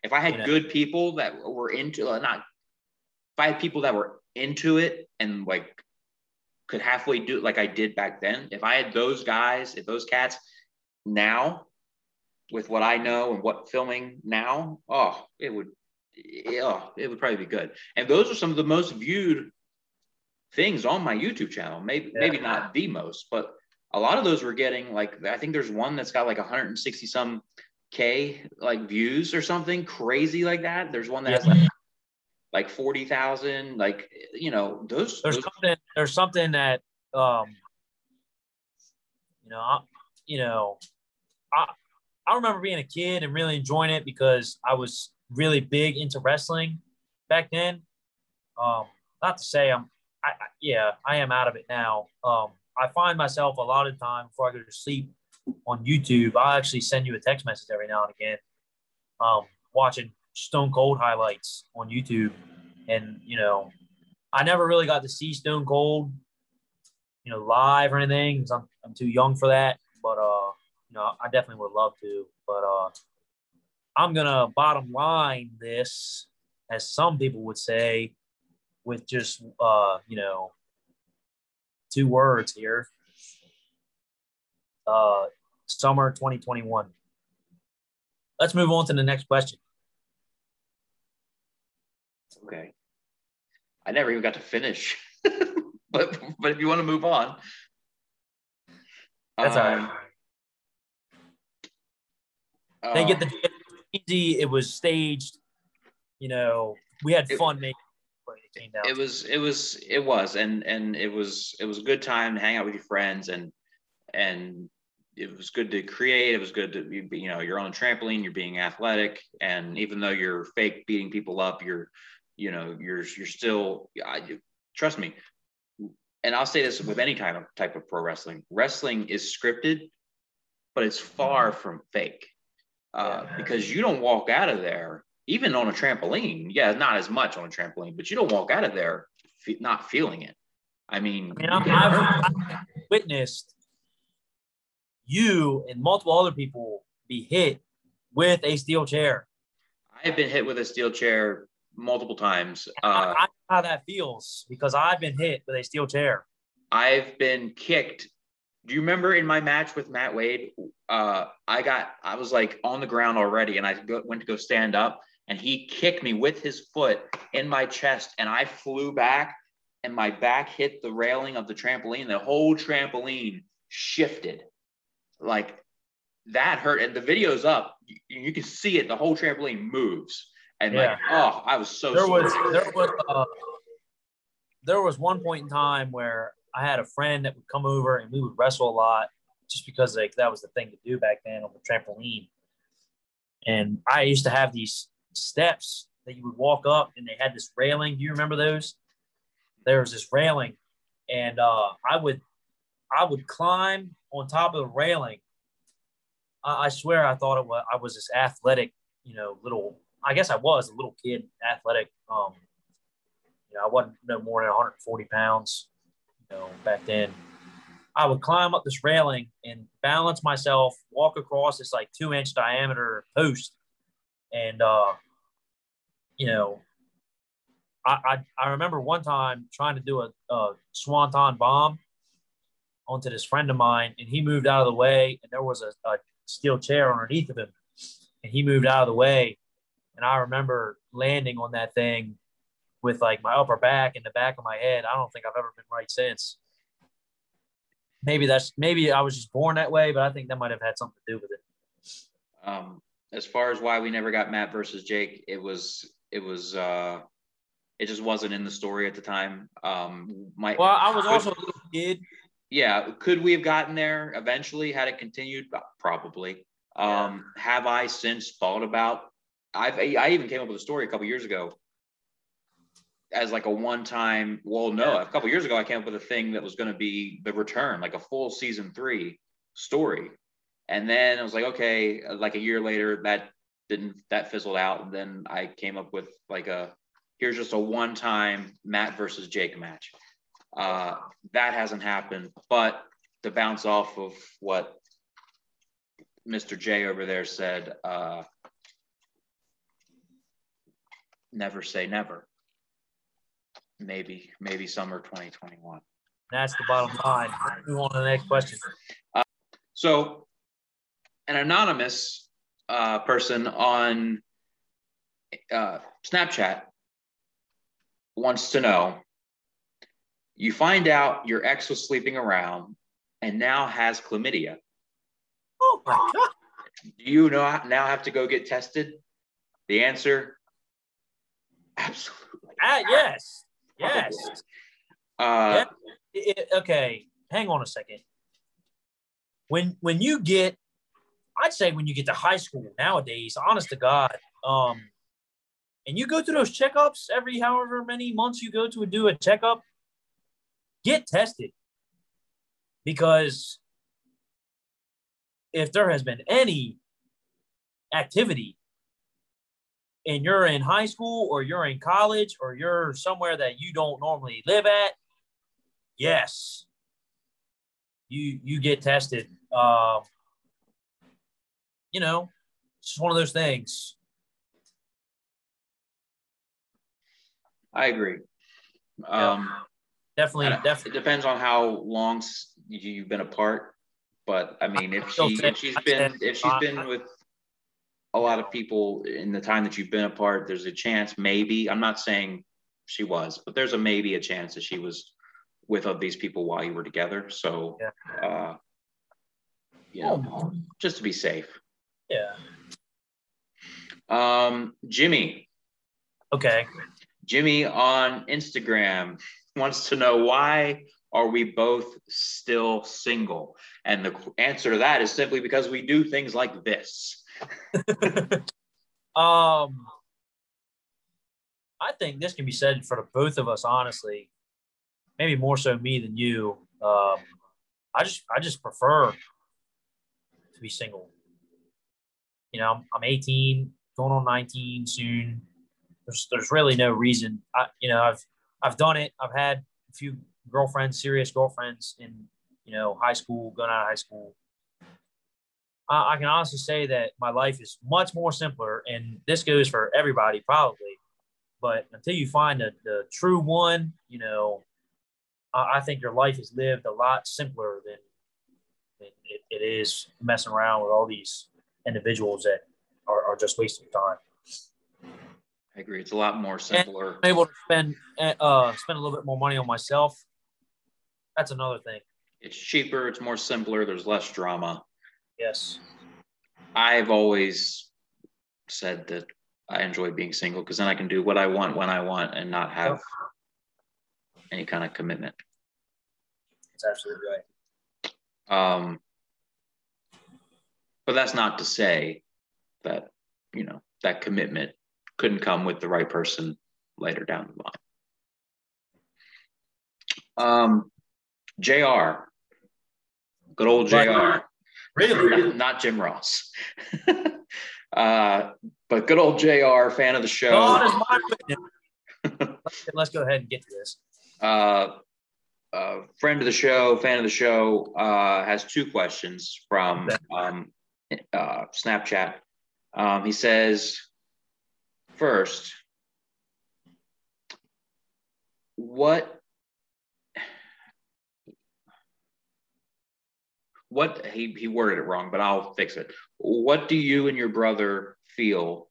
if I had You know. good people that were into uh, not, if I had people that were into it and like could halfway do it like I did back then, if I had those guys, if those cats now with what I know and what filming now, oh, it would, yeah, it would probably be good. And those are some of the most viewed things on my YouTube channel. Maybe Yeah. maybe not the most, but a lot of those were getting like I think there's one that's got like 160 some k like views or something crazy like that. There's one that has like like 40,000 like you know those, there's those something there's something that um you know I, you know I I remember being a kid and really enjoying it because I was really big into wrestling back then. Um, not to say I'm I, I yeah I am out of it now. Um, I find myself a lot of time before I go to sleep on YouTube. I actually send you a text message every now and again, um, watching Stone Cold highlights on YouTube, and you know I never really got to see Stone Cold, you know, live or anything because I'm, I'm too young for that. But uh, you know, I definitely would love to. But uh, I'm gonna bottom line this, as some people would say, with just uh, you know, two words here. Uh, summer 2021. Let's move on to the next question. okay. I never even got to finish. but but if you want to move on. That's all right. um, They get um, the easy. It was staged. You know, we had It- fun making it it was it was it was. And and it was it was a good time to hang out with your friends and and it was good to create. It was good to be you know you're on a trampoline you're being athletic. And even though you're fake beating people up you're you know you're you're still I, you- trust me. And i'll say this with any kind of type of pro wrestling. Wrestling is scripted but it's far from fake uh, Yeah. because you don't walk out of there even on a trampoline yeah not as much on a trampoline but you don't walk out of there fe- not feeling it i mean, I mean, I'm, I've, I've witnessed you and multiple other people be hit with a steel chair. i've been hit with a steel chair multiple times uh, I, I know how that feels because I've been hit with a steel chair. I've been kicked. Do you remember in my match with Matt Wade? Uh, I got, I was like on the ground already, and I go, went to go stand up, and he kicked me with his foot in my chest, and I flew back, and my back hit the railing of the trampoline. The whole trampoline shifted, like that hurt. And the video's up. You, you can see it. The whole trampoline moves, and like, oh, I was so. there was there was uh, there was one point in time where I had a friend that would come over and we would wrestle a lot just because like that was the thing to do back then on the trampoline. And I used to have these steps that you would walk up and they had this railing. Do you remember those? There was this railing and uh, I would I would climb on top of the railing. I, I swear I thought it was I was this athletic, you know, little I guess I was a little kid, athletic. Um, you know, I wasn't no more than 140 pounds, you know, back then. I would climb up this railing and balance myself, walk across this like two inch diameter post. And, uh, you know, I, I, I remember one time trying to do a, a swanton bomb onto this friend of mine, and he moved out of the way, and there was a, a steel chair underneath of him, and he moved out of the way. And I remember landing on that thing with like my upper back and the back of my head. I don't think I've ever been right since. Maybe that's maybe I was just born that way, but I think that might have had something to do with it. Um, as far as why we never got Matt versus Jake, it was it was uh, It just wasn't in the story at the time. Um, my Well, I was could- also a little kid. yeah. Could we have gotten there eventually had it continued? Probably. Um, have I since thought about? I've I even came up with a story a couple years ago as like a one time. Well, no, Yeah. a couple years ago I came up with a thing that was going to be the return, like a full season three story, and then I was like, okay, like a year later that didn't that fizzled out, and then I came up with like a here's just a one time Matt versus Jake match. Uh, that hasn't happened, but to bounce off of what Mr. J over there said, uh, never say never. Maybe, maybe summer 2021. That's the bottom line. Move on to the next question. So, an anonymous uh, person on uh, Snapchat wants to know you find out your ex was sleeping around and now has chlamydia. Oh my god. Do you know, now have to go get tested? The answer absolutely. Ah, yes. Yes. Uh, It- it- okay, hang on a second. When when you get, I'd say when you get to high school nowadays, honest to God, um, and you go through those checkups every however many months you go to do a checkup, get tested because if there has been any activity and you're in high school or you're in college or you're somewhere that you don't normally live at yes you you get tested. Um you know it's just one of those things. I agree. Um, definitely definitely. It depends on how long you've been apart, but I mean, if she if she's been if she's been with a lot of people in the time that you've been apart, there's a chance maybe. I'm not saying she was, but there's a maybe a chance that she was with of these people while you were together. So, uh, you know, just to be safe. yeah Um, Jimmy, okay Jimmy on Instagram wants to know why are we both still single? And the answer to that is simply because we do things like this. um i think this can be said for the both of us honestly maybe more so me than you. Um i just i just prefer to be single. You know i'm, I'm 18 going on 19 soon. There's there's really no reason. I you know i've i've done it. I've had a few girlfriends serious girlfriends in you know high school going out of high school I, I can honestly say that my life is much more simpler, and this goes for everybody probably. But until you find the, the true one, you know, I, I think your life is lived a lot simpler than, than it, it is messing around with all these individuals that are, are just wasting time. I agree. It's a lot more simpler. I'm able to spend uh spend a little bit more money on myself. That's another thing. It's cheaper. It's more simpler. There's less drama. Yes. I've always said that I enjoy being single because then I can do what I want when I want and not have any kind of commitment. That's absolutely right. Um, but that's not to say that, you know, that commitment couldn't come with the right person later down the line. Um, JR, good old JR. Really? not Jim Ross. uh, but good old JR, fan of the show. God is my witness. Let's, let's go ahead and get to this. uh, uh, friend of the show, fan of the show, uh, has two questions from um, uh, Snapchat. Um, he says, first, what what he, he worded it wrong, but I'll fix it. What do you and your brother feel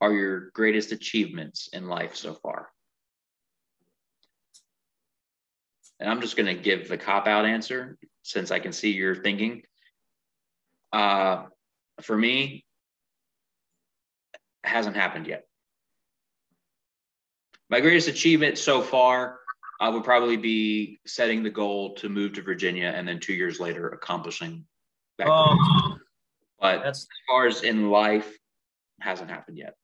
are your greatest achievements in life so far? And I'm just going to give the cop out answer since I can see your thinking. Uh, for me, hasn't happened yet. my greatest achievement so far uh, would probably be setting the goal to move to Virginia and then two years later accomplishing that. goal. Um, but as far as in life, hasn't happened yet.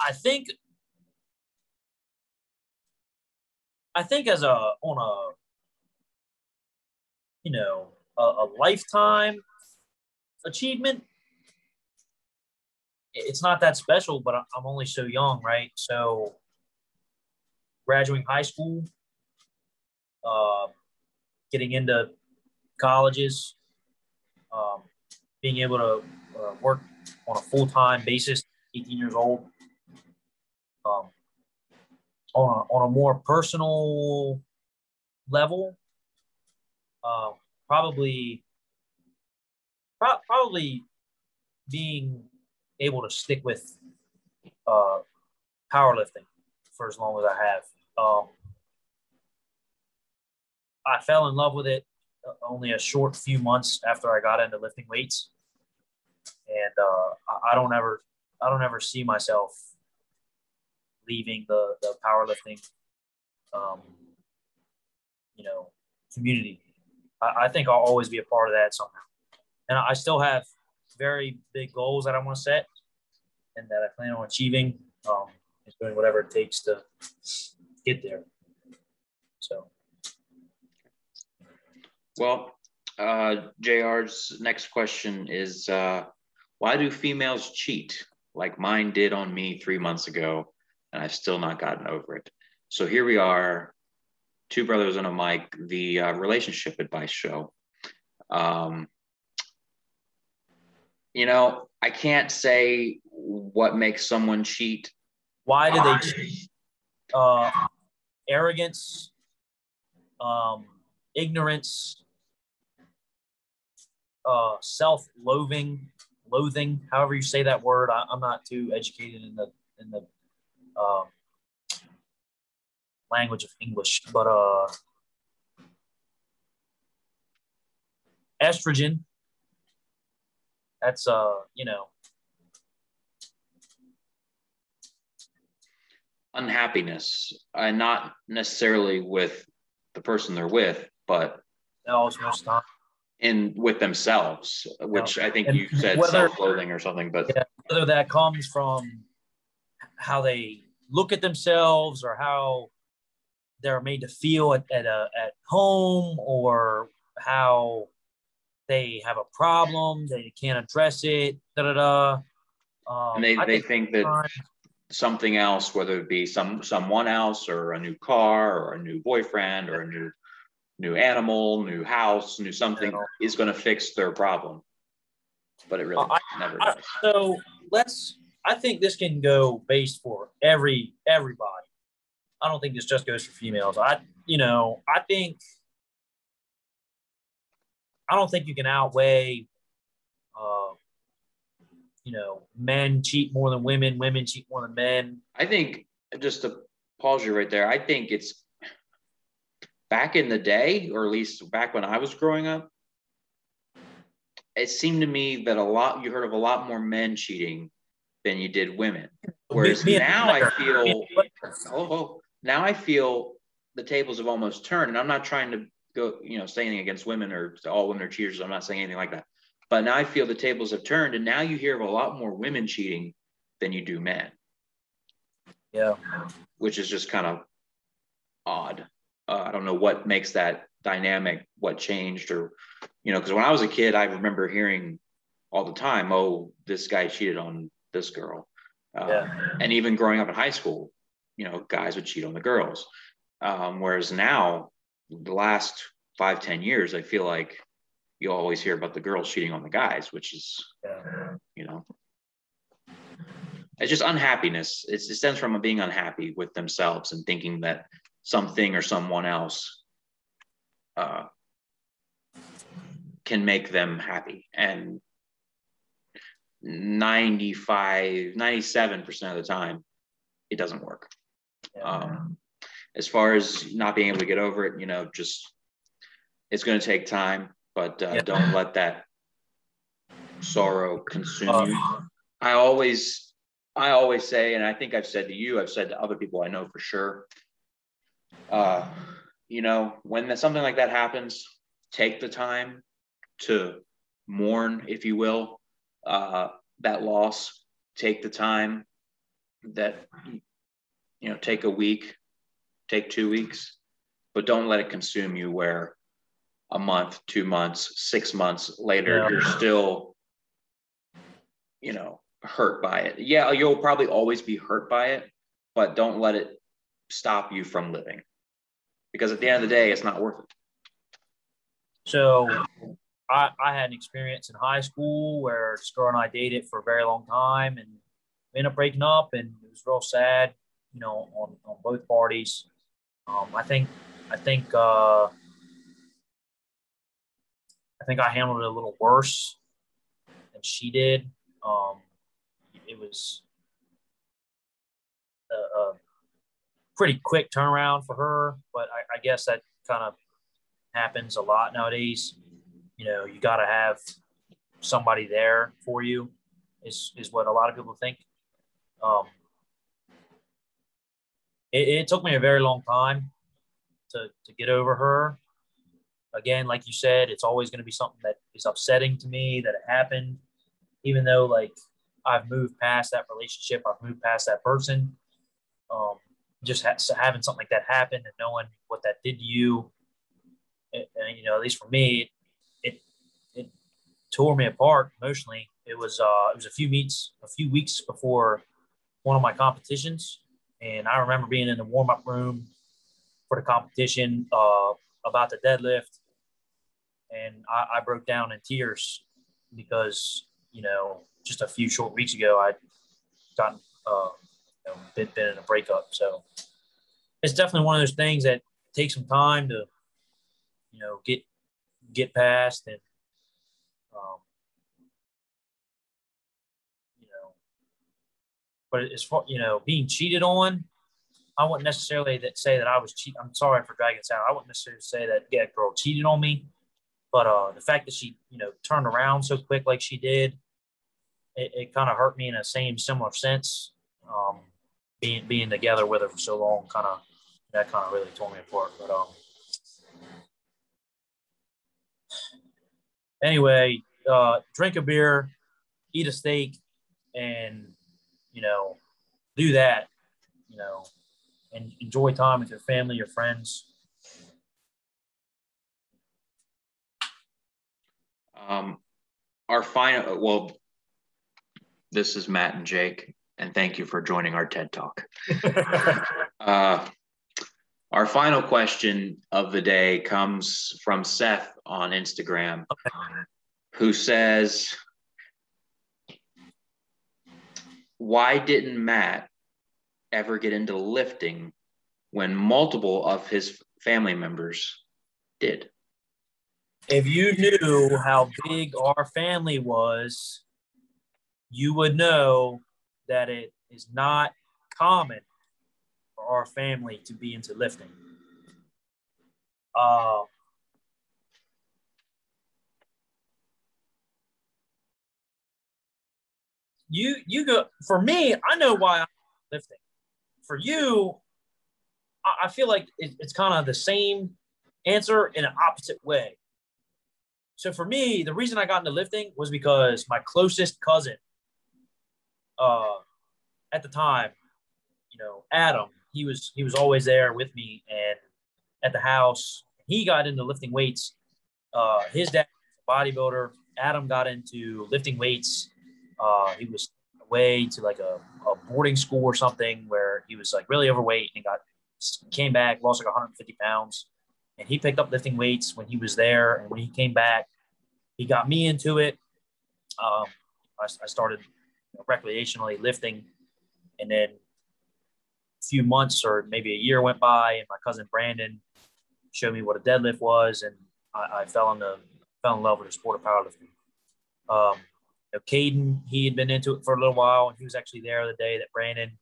I think I think as a on a you know a, a lifetime achievement, it's not that special. But I'm only so young, right? So graduating high school, uh, getting into colleges, um, being able to uh, work on a full time basis, 18 years old um, on a, on a more personal level, uh, probably pro- probably being able to stick with uh, powerlifting for as long as I have. Um, I fell in love with it uh, only a short few months after I got into lifting weights, and uh, I- don't ever I don't ever see myself leaving the the powerlifting um, you know community. I, I think I'll always be a part of that somehow, and I still have very big goals that I want to set and that I plan on achieving. Um, doing whatever it takes to get there. So Well, uh, JR's next question is uh, why do females cheat like mine did on me three months ago, and I've still not gotten over it? So here we are, two brothers on a mic, the uh, relationship advice show. Um, you know, I can't say what makes someone cheat. why do they cheat? Uh, arrogance, um, ignorance, uh, self-loathing, loathing, however you say that word. I, I'm not too educated in the in the um, language of English, but uh, estrogen. That's uh, you know, unhappiness and not necessarily with the person they're with but else most time. in with themselves which i think And you said whether- self-loathing or something but Yeah. whether that comes from how they look at themselves or how they're made to feel at, at, a, at home or how they have a problem they can't address it da da da um, and they, I they think think that something else whether it be some someone else or a new car or a new boyfriend or a new new animal new house new something is going to fix their problem. But it really Uh, never I- does. so let's i think this can go based for every everybody. I don't think this just goes for females. I you know i think i don't think you can outweigh uh you know men cheat more than women women cheat more than men I think just to pause you right there, I think it's back in the day, or at least back when I was growing up, it seemed to me that a lot you heard of a lot more men cheating than you did women. Whereas now I feel me and Blair- oh, oh, now I feel the tables have almost turned, and I'm not trying to go, you know, say anything against women or all women are cheaters. I'm not saying anything like that. But now I feel the tables have turned, and now you hear of a lot more women cheating than you do men yeah which is just kind of odd. Uh, I don't know what makes that dynamic, what changed, or you know, because when I was a kid, I remember hearing all the time, "Oh, this guy cheated on this girl," uh, Yeah. and even growing up in high school, you know, guys would cheat on the girls. Um, whereas now, the last five, ten years, I feel like you always hear about the girls cheating on the guys, which is yeah you know it's just unhappiness. It's, it stems from being unhappy with themselves and thinking that something or someone else uh, can make them happy. And 95 97% of the time it doesn't work. Yeah. um, as far as not being able to get over it you know just it's going to take time but uh, Yeah. don't let that sorrow consume Uh, you I always I always say, and I think I've said to you, I've said to other people I know for sure. Uh, you know, when something like that happens, take the time to mourn, if you will, uh, that loss. Take the time that, you know, take a week, take two weeks, but don't let it consume you where a month, two months, six months later, yeah. you're still, you know, hurt by it. Yeah, you'll probably always be hurt by it, but don't let it stop you from living because at the end of the day, it's not worth it. So I, I had an experience in high school where this girl and I dated for a very long time and we ended up breaking up and it was real sad, you know, on, on both parties. Um, I think, I think, uh, think I handled it a little worse than she did. Um, it was a, a, pretty quick turnaround for her, but I, I guess that kind of happens a lot nowadays. You know, you got to have somebody there for you, is is what a lot of people think. Um, it, it took me a very long time to to get over her. Again, like you said, it's always going to be something that is upsetting to me that it happened, even though like I've moved past that relationship, I've moved past that person. Um, just ha- having something like that happen and knowing what that did to you, and, and, you know, at least for me, it, it tore me apart emotionally. It was uh, it was a few weeks a few weeks before one of my competitions, and I remember being in the warm up room for the competition uh, about the deadlift, and I, I broke down in tears because you know just a few short weeks ago I'd gotten uh, you know, been, been in a breakup. So it's definitely one of those things that takes some time to, you know, get get past and, um, you know, but as far you know, being cheated on, I wouldn't necessarily that say that I was cheat. I'm sorry for dragging this out. I wouldn't necessarily say that yeah, girl cheated on me, but uh, the fact that she you know turned around so quick like she did, it, it kind of hurt me in a same similar sense. Um, being being together with her for so long kind of that kind of really tore me apart. But um, anyway, uh, drink a beer, eat a steak, and you know, do that. You know, and enjoy time with your family, your friends. Um, our final, well, this is Matt and Jake and thank you for joining our TED Talk. uh, our final question of the day comes from Seth on Instagram, who says, Why didn't Matt ever get into lifting when multiple of his family members did? If you knew how big our family was, you would know that it is not common for our family to be into lifting. Uh, you you go for me. I know why I'm lifting. For you, I, I feel like it, it's kind of the same answer in an opposite way. So for me, the reason I got into lifting was because my closest cousin uh, at the time, you know, Adam, he was he was always there with me and at the house. He got into lifting weights. Uh, his dad was a bodybuilder. Adam got into lifting weights. Uh, he was away to like a, a boarding school or something where he was like really overweight and got came back, lost like 150 pounds. And he picked up lifting weights when he was there. And when he came back, he got me into it. Um, I, I started recreationally lifting. And then a few months or maybe a year went by, and my cousin Brandon showed me what a deadlift was, and I, I fell into fell in love with the sport of powerlifting. Um, you know, Caden, he had been into it for a little while, and he was actually there the day that Brandon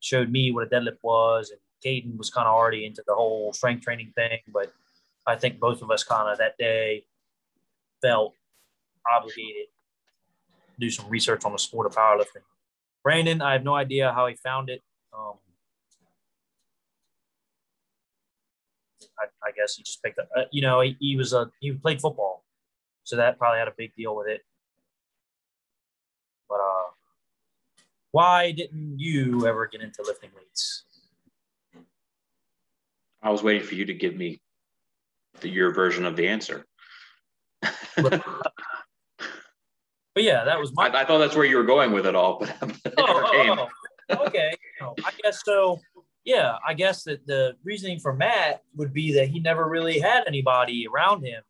showed me what a deadlift was. And Caden was kind of already into the whole strength training thing, but I think both of us kind of that day felt obligated to do some research on the sport of powerlifting. Brandon, I have no idea how he found it. Um, I, I guess he just picked up. Uh, you know, he, he was a he played football, so that probably had a big deal with it. But uh, why didn't you ever get into lifting weights? I was waiting for you to give me the, your version of the answer. But yeah, that was my. I, I thought that's where you were going with it all, but it Oh, oh, oh, okay. No, I guess so. Yeah, I guess that the reasoning for Matt would be that he never really had anybody around him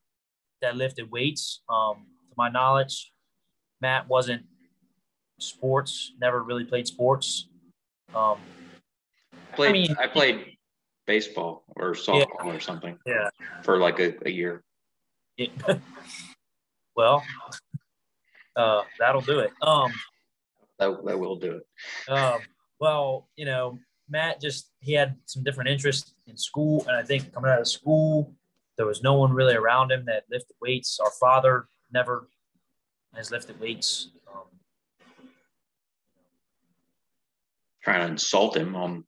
that lifted weights. Um, to my knowledge, Matt wasn't sports, never really played sports. Um, I played, I, mean- played baseball or softball or something yeah. for like a, a year. It, well, uh, that'll do it. Um, That, that will do it. Um, well, you know, Matt just he had some different interests in school, and I think coming out of school, there was no one really around him that lifted weights. Our father never has lifted weights. Um, Trying to insult him on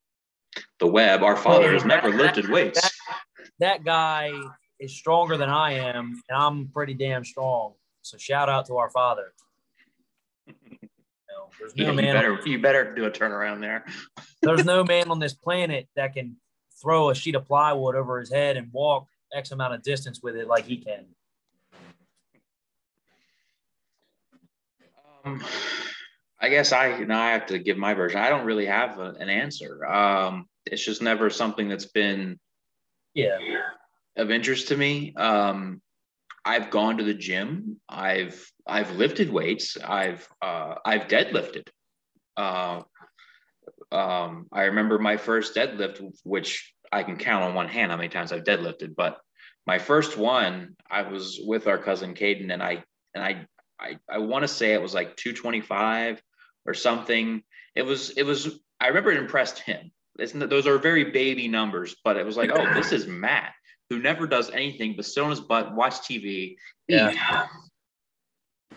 the web. Our father has never lifted weights. That, that guy is stronger than I am, and I'm pretty damn strong. So shout out to our father. You there's no Yeah, you man. better you better do a turnaround there. there's no man on this planet that can throw a sheet of plywood over his head and walk X amount of distance with it like he can. Um, I guess I now I have to give my version. I don't really have a, an answer. Um, it's just never something that's been Yeah. of interest to me. Um, I've gone to the gym. I've I've lifted weights. I've uh, I've deadlifted. Uh, um, I remember my first deadlift, which I can count on one hand how many times I've deadlifted. But my first one, I was with our cousin Caden, and I and I I, I want to say it was like 225 or something. It was it was. I remember it impressed him. It's, those are very baby numbers, but it was like, oh, this is Matt who never does anything but sit on his butt, watch TV, Yeah. eat.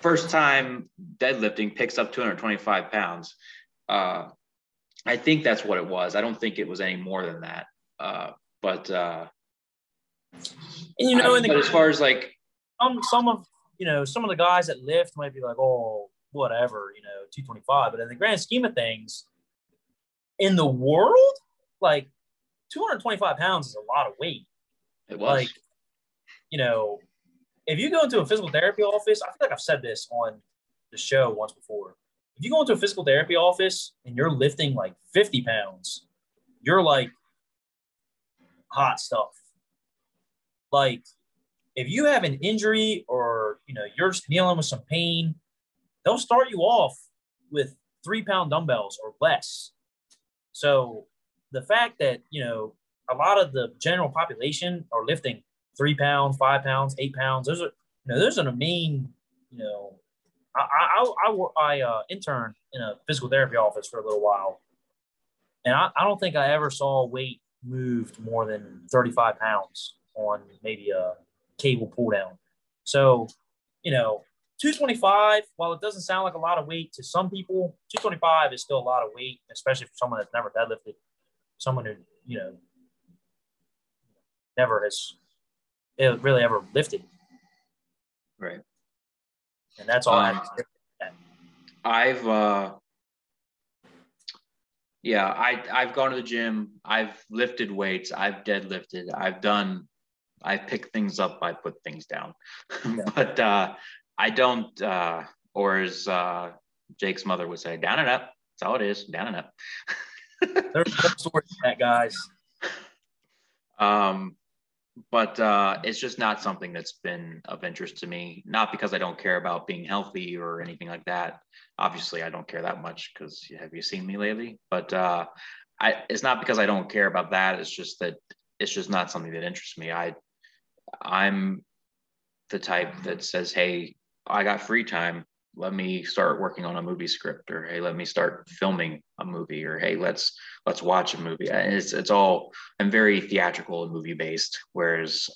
First time deadlifting picks up 225 pounds. Uh, I think that's what it was. I don't think it was any more than that. Uh, but uh, And you know, I- but the, as far as like, some some of you know some of the guys that lift might be like, oh, whatever, you know, 225. But in the grand scheme of things, in the world, like 225 pounds is a lot of weight. it was like you know if you go into a physical therapy office i feel like i've said this on the show once before if you go into a physical therapy office and you're lifting like 50 pounds you're like hot stuff like if you have an injury or you know you're dealing with some pain they'll start you off with three pound dumbbells or less so the fact that you know a lot of the general population are lifting three pounds, five pounds, eight pounds. Those are, you know, those are the main, you know, I, I, I, I, I uh, interned in a physical therapy office for a little while. And I, I don't think I ever saw weight moved more than 35 pounds on maybe a cable pull down. So, you know, 225, while it doesn't sound like a lot of weight to some people, 225 is still a lot of weight, especially for someone that's never deadlifted, someone who, you know, never has really ever lifted. right. And that's all I Um, have say. I've uh yeah, I I've gone to the gym, I've lifted weights, I've deadlifted, I've done I pick things up, I put things down. but uh I don't uh or as uh Jake's mother would say, down and up. That's all it is, down and up. There's no story to that, guys. Um, but uh, it's just not something that's been of interest to me. Not because I don't care about being healthy or anything like that. Obviously, I don't care that much because have you seen me lately? But uh, I, it's not because I don't care about that. It's just that it's just not something that interests me. I, I'm the type that says, "Hey, I got free time. Let me start working on a movie script," or "Hey, let me start filming a movie," or "Hey, let's let's watch a movie." And it's it's all I'm very theatrical and movie based, whereas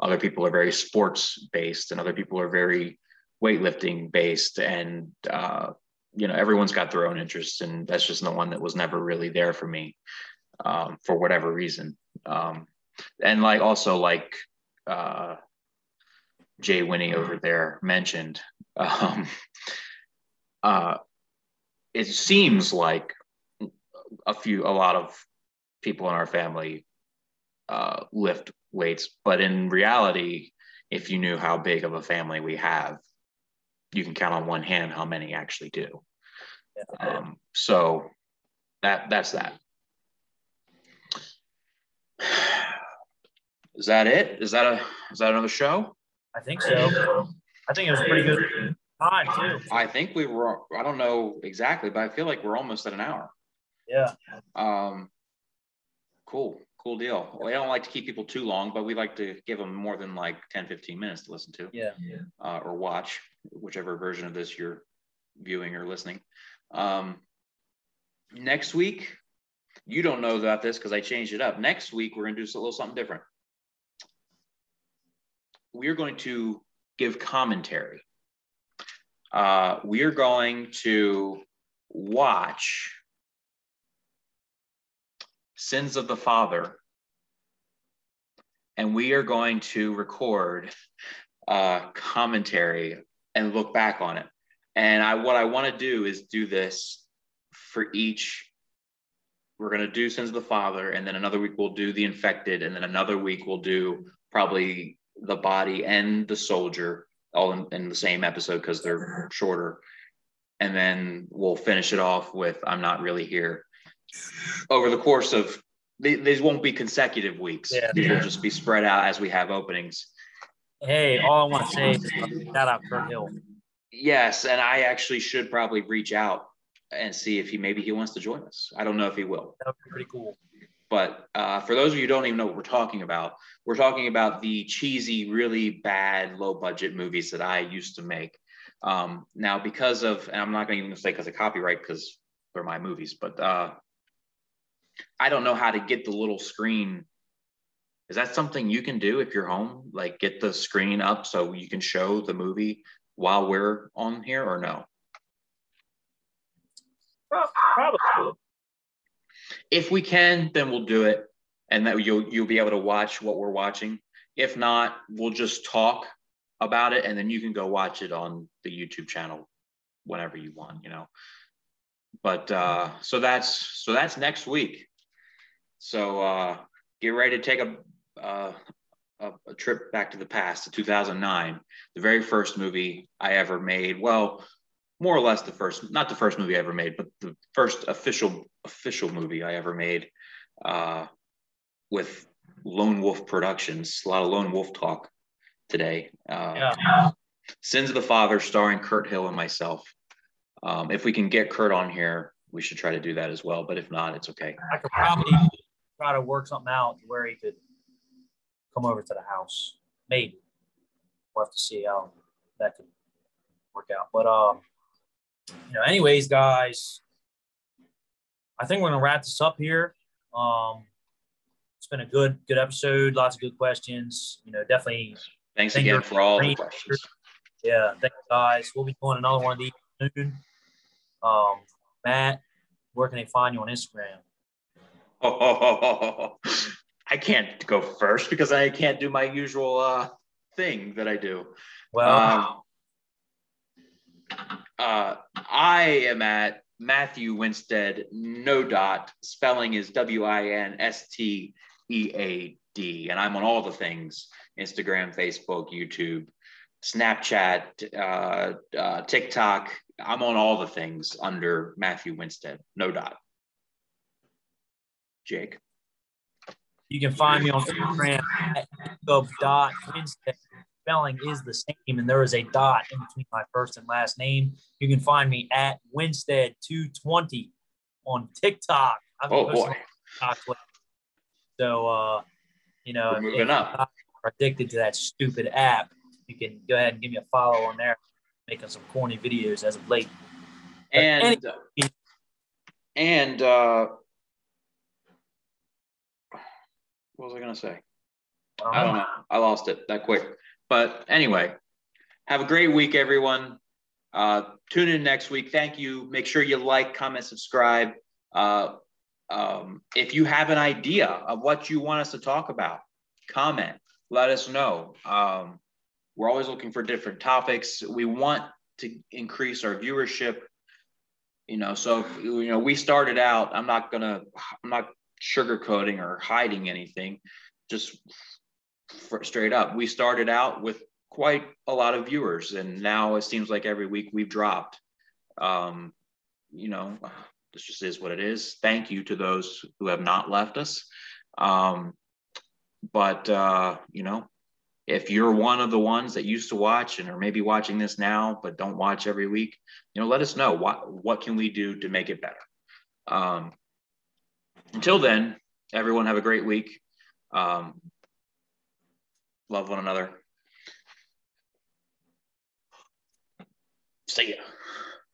other people are very sports based, and other people are very weightlifting based and uh, you know, everyone's got their own interests, and that's just the one that was never really there for me um, for whatever reason. Um, and like also like uh, Jay Winnie over there mentioned, um, uh, it seems like a few, a lot of people in our family uh, lift weights, but in reality, if you knew how big of a family we have, you can count on one hand how many actually do. Um, so that that's that. Is that it? Is that a is that another show? I think so. I think it was pretty good time too. I think we were. I don't know exactly, but I feel like we're almost at an hour. Yeah. Um, cool, cool deal. We don't like to keep people too long, but we like to give them more than like 10, 15 minutes to listen to Yeah. uh, or watch, whichever version of this you're viewing or listening. Um, next week, you don't know about this because I changed it up. Next week, we're going to do a little something different. We are going to give commentary. Uh, we are going to watch Sins of the Father, and we are going to record uh, commentary and look back on it. And I, what I want to do is do this for each. We're going to do Sins of the Father, and then another week we'll do the infected, and then another week we'll do probably the body and the soldier all in, in the same episode because they're shorter. And then we'll finish it off with I'm Not Really Here over the course of these won't be consecutive weeks. Yeah. These will just be spread out as we have openings. Hey, all I want to say is uh, shout out Kurt Hill. Yes, and I actually should probably reach out and see if he maybe he wants to join us. I don't know if he will. That would be pretty cool. But uh, for those of you who don't even know what we're talking about, we're talking about the cheesy, really bad, low budget movies that I used to make. Um, now, because of, and I'm not going to even say because of copyright, because they're my movies, but uh, I don't know how to get the little screen. Is that something you can do if you're home? Like get the screen up so you can show the movie while we're on here or no? Pro- Probably. If we can, then we'll do it, and that you'll you'll be able to watch what we're watching. If not, we'll just talk about it, and then you can go watch it on the YouTube channel whenever you want. You know. But uh, so that's so that's next week. So uh, get ready to take a, uh, a a trip back to the past to 2009, the very first movie I ever made. Well, more or less the first, not the first movie I ever made, but the first official official movie I ever made uh, with Lone Wolf Productions. A lot of Lone Wolf talk today. Uh, Yeah. Sins of the Father, starring Kurt Hill and myself. Um, if we can get Kurt on here, we should try to do that as well. But if not, it's okay. I could probably try to work something out where he could come over to the house. Maybe. We'll have to see how that could work out. But um, you know, anyways, guys, I think we're gonna wrap this up here. Um, it's been a good good episode. Lots of good questions. You know, definitely. Thanks Thank again for all the questions. Yeah, thanks, guys. We'll be doing another one of these soon. Um, Matt, where can they find you on Instagram? Oh, I can't go first because I can't do my usual uh, thing that I do. Well, Um, uh, I am at Matthew Winstead, no dot. Spelling is W I N S T E A D. And I'm on all the things Instagram, Facebook, YouTube, Snapchat, uh, uh, TikTok. I'm on all the things under Matthew Winstead, no dot. Jake. You can find me on Instagram at Winstead. Spelling is the same, and there is a dot in between my first and last name. You can find me at Winstead220 on TikTok. I've been Oh boy. TikTok. So, uh, you know, We're moving if up. addicted to that stupid app, you can go ahead and give me a follow on there. Making some corny videos as of late. And and uh what was I gonna say? I don't know. I lost it that quick. But anyway, have a great week, everyone. Uh, tune in next week. Thank you. Make sure you like, comment, subscribe. Uh, um, if you have an idea of what you want us to talk about, comment, let us know. Um, we're always looking for different topics. We want to increase our viewership. You know, so you know, we started out. I'm not gonna. I'm not sugarcoating or hiding anything. Just straight up, we started out with quite a lot of viewers, and now it seems like every week we've dropped. Um, you know, this just is what it is. Thank you to those who have not left us. Um, but uh, you know, if you're one of the ones that used to watch and are maybe watching this now but don't watch every week, you know, let us know what what can we do to make it better. Um, until then, everyone have a great week. Um, love one another. See ya.